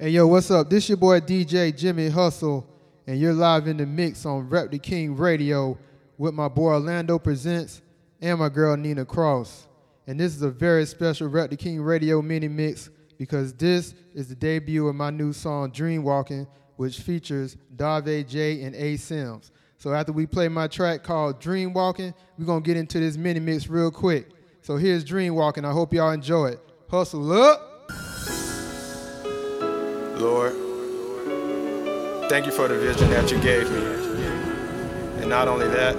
Hey yo, what's up? This your boy DJ Jimmy Hustle, and you're live in the mix on Rep the King Radio with my boy Orlando Presents and my girl Nina Cross. And this is a very special Rep the King Radio mini mix because this is the debut of my new song Dreamwalking, which features Dave J and A Sims. So after we play my track called Dreamwalking, we're gonna get into this mini mix real quick. So here's Dreamwalking. I hope y'all enjoy it. Hustle up! Lord, thank you for the vision that you gave me. And not only that,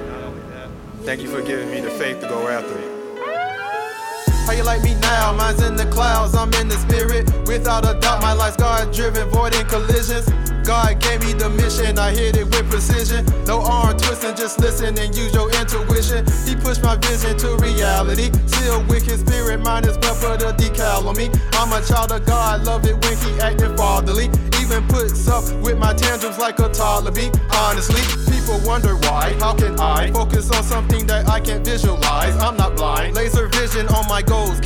thank you for giving me the faith to go after it. How you like me now? Mine's in the clouds, I'm in the spirit. Without a doubt, my life's God driven, voiding collisions. God gave me the mission, I hit it with precision. No arm twisting, just listen and use your intuition. He pushed my vision to reality. Still wicked spirit, mine is but put a decal on me. I'm a child of God, love it when he acting fatherly. Even puts up with my tantrums like a toddler. Honestly, people wonder why. How can I focus on something that I can't visualize? I'm not blind. Laser vision on my goals,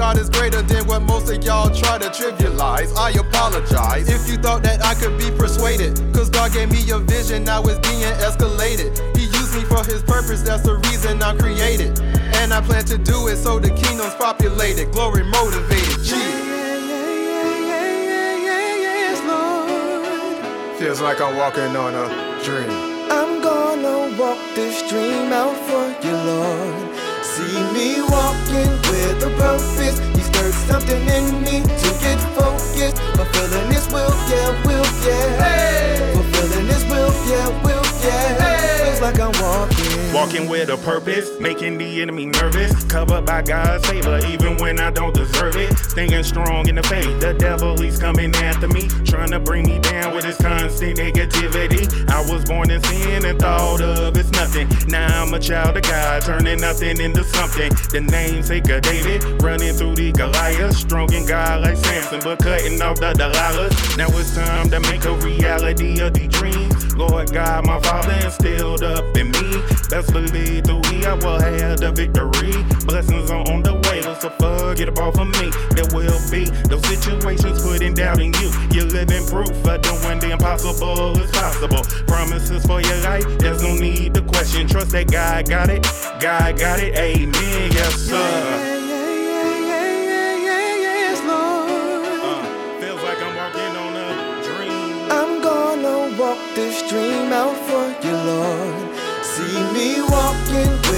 God is greater than what most of y'all try to trivialize. I apologize if you thought that I could be persuaded. Cause God gave me a vision, now it's being escalated. He used me for his purpose, that's the reason I'm created. And I plan to do it so the kingdom's populated, glory motivated. Cheers. Feels like I'm walking on a dream. I'm gonna walk this dream out for you, Lord. See me walking with a purpose. He stirred something in me to get focused. Fulfilling His will, yeah, will, yeah. Fulfilling Walking with a purpose, making the enemy nervous. Covered by God's favor, even when I don't deserve it. Staying strong in the faith. The devil, he's coming after me. Trying to bring me down with his constant negativity. I was born in sin and thought of it's nothing. Now I'm a child of God, turning nothing into something. The namesake of David, running through the Goliath. Strong in God like Samson, but cutting off the Delilahs. Now it's time to make a reality of the dream. Lord God, my Father instilled up in me. Best believe through me, I will have the victory. Blessings are on the way, so forget all for me. There will be those situations putting doubt in you. You're living proof of doing the impossible is possible. Promises for your life, there's no need to question. Trust that God got it, God got it. Amen, yes sir. This dream out for you, Lord. See me walking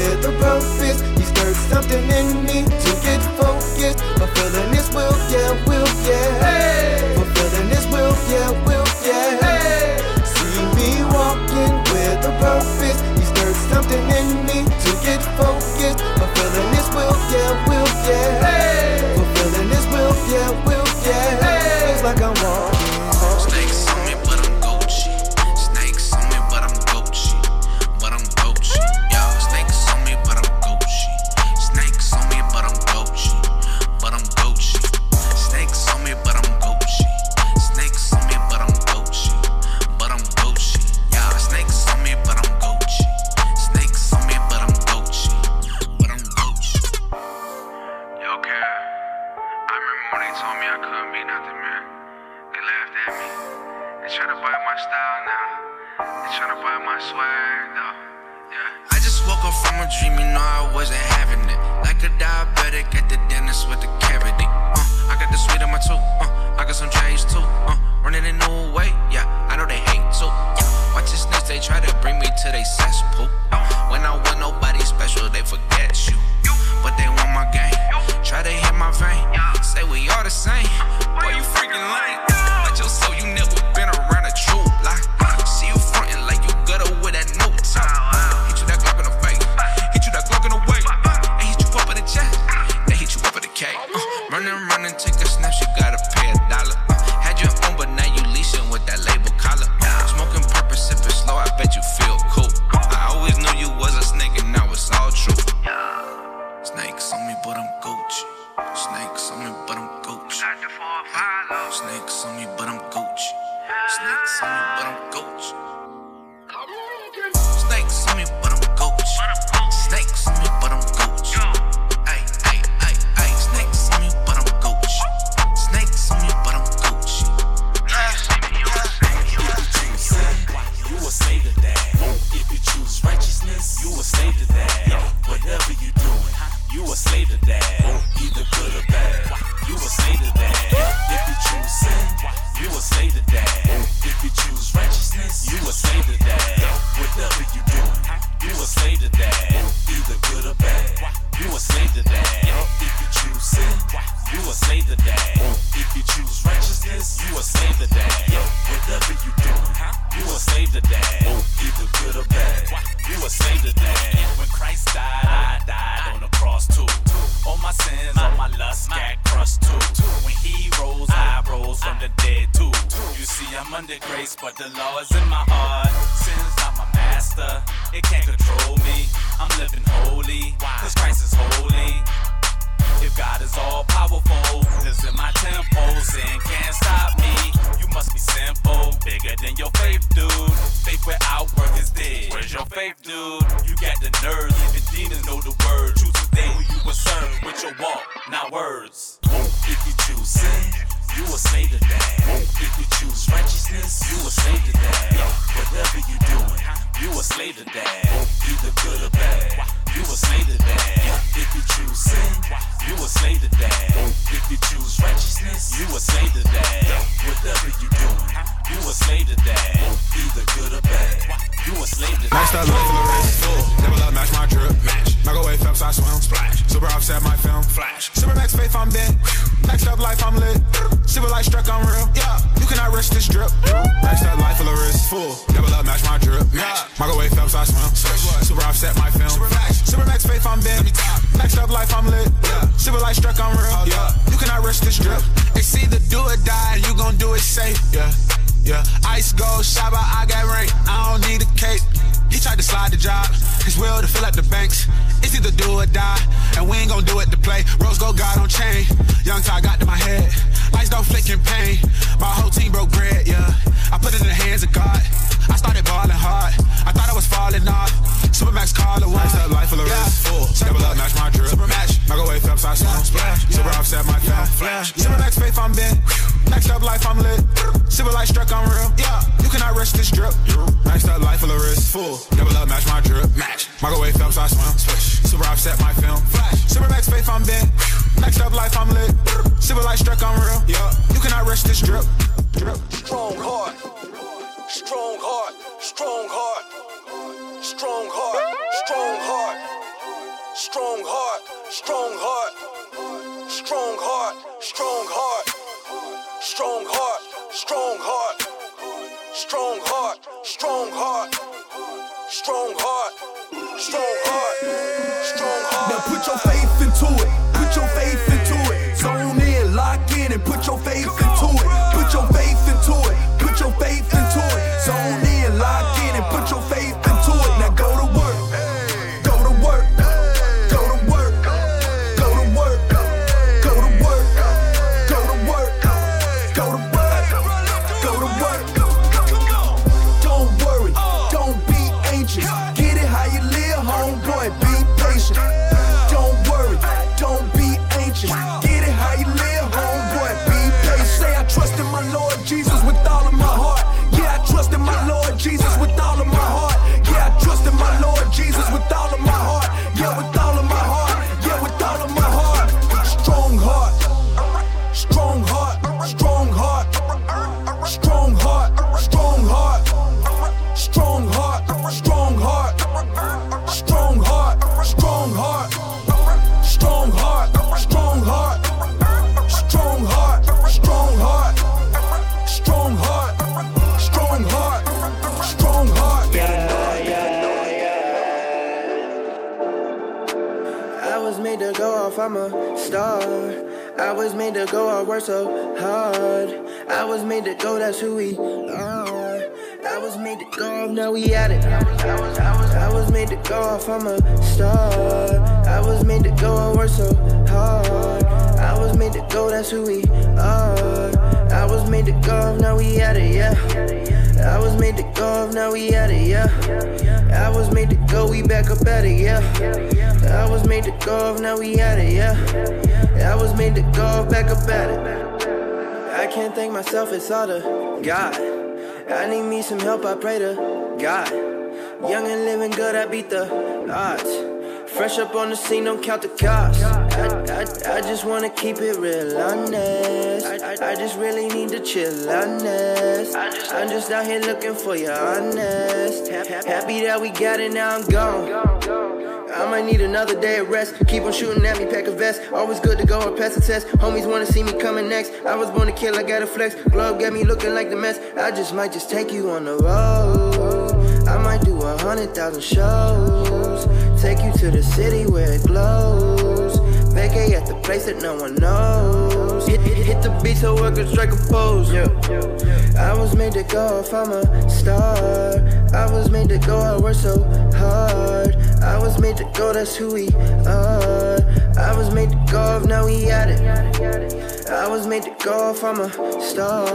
Snakes on me, but I'm Gucci. Snakes on me, but I'm Gucci. Snakes on me, but I'm Gucci. slave to that. If you choose sin, you a slave to that. If you choose righteousness, you a slave to that. Whatever you do, you a slave to that. Either good or bad, you a slave to that. When Christ died, I died on the cross too. All my sins, all my lust got crushed too. When He rose, I rose from the dead too. You see, I'm under grace, but the law is in my heart. Sins on my master, it can't control me. I'm living holy, cause Christ is holy. If God is all powerful, lives in my temple, sin can't stop me. You must be simple, bigger than your faith, dude. Faith without work is dead. Where's your faith, dude? You got the nerves, even demons know the word. Choose today who you will serve with your walk, not words. If you choose sin, you will slave to that. If you choose righteousness, you that. Either good or bad, you will slave to that. If you choose sin, you will slave to that. If you choose righteousness, you will slave to that. Whatever you doing, you will slave to that. Either good or bad, you will slave to that. Out life full of wrist, full. Never up, match my drip. Match. Microwave Phelps, I swim. Splash. Super offset my film. Flash. Super max faith, I'm bent. Maxed up life, I'm lit. Super light struck, I'm real. Yeah. You cannot risk this drip. Maxed out life full of wrist, full. Never up, match my drip. Match. Microwave Phelps, I swim. Super offset my film. Super max. Super max faith, I'm bent. Maxed up life, I'm lit. Yeah. Super light struck, I'm real. Yeah. You cannot risk this drip. It's either do or die, and you gon' do it safe. Yeah. Yeah, ice gold, Shabba, I got rank. I don't need a cape. He tried to slide the job, his will to fill up the banks. It's either do or die, and we ain't gonna do it to play. Rose gold God on chain, young Ty got to my head. Lights don't flick in pain. My whole team broke bread, yeah. I put it in the hands of God. I started balling hard. I thought I was falling off. Supermax call away. Maxed up life full of yeah. wrist, full. Double up, match my drip. Super match. Microwave Phelps, I swim. Splash. Super offset my film. Flash. Supermax faith, I'm bent. Maxed up life, I'm lit. Super light struck, I'm real. Yeah, you cannot risk this drip. Maxed up life full of wrist, full. Double up, match my drip. Match. Microwave Phelps, I swim. Swish. Super offset my film. Flash. Supermax faith, I'm bent. Maxed up life, I'm lit. Super light struck, I'm real. Yeah, you cannot risk this drip. Drip. Strong heart, strong heart, strong heart, strong heart, strong heart, strong heart, strong heart, strong heart, strong heart, strong heart, strong heart, strong heart, strong heart, strong heart, strong heart, strong heart. Now put your faith into it. Was made to go off, I'm a star. I was made to go, I work so hard. I was made to go, that's who we are. I was made to go off, now we at it. I was, I was, I was, made to go off, I'm a star. I was made to go, I work so hard. I was made to go, that's who we are. I was made to go off, now we at it, yeah. I was made to go now we at it, yeah. I was made to go, we back up at it, yeah. I was made to go now we at it, yeah. I was made to go back up at it. I can't thank myself, it's all to God. I need me some help, I pray to God. Young and living good, I beat the odds. Fresh up on the scene, don't count the cost. I, I, I just wanna keep it real honest. I, I, I just really need to chill honest. I'm just out here looking for you honest. Happy that we got it, now I'm gone. I might need another day of rest. Keep on shooting at me, pack a vest. Always good to go or pass the test. Homies wanna see me coming next. I was born to kill, I gotta flex. Glove got me looking like the mess. I just might just take you on the road. I might do a hundred thousand shows. Take you to the city where it glows. Vacay at the place that no one knows. Yeah, Hit the beat so I can strike a pose. Yeah. I was made to go off, I'm a star. I was made to go, I work so hard. I was made to go, that's who we are. I was made to go off, now we at it. I was made to go off, I'm a star.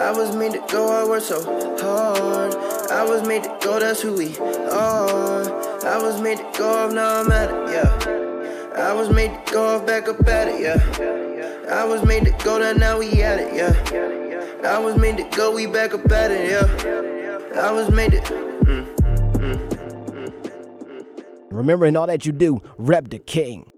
I was made to go, I work so hard. I was made to go, that's who we are. I was made to go off, now I'm at it, yeah. I was made to go off, back up at it, yeah. I was made to go there, now we at it, yeah. I was made to go, we back up at it, yeah. I was made to. Mm, mm. Remember, in all that you do, rep the king.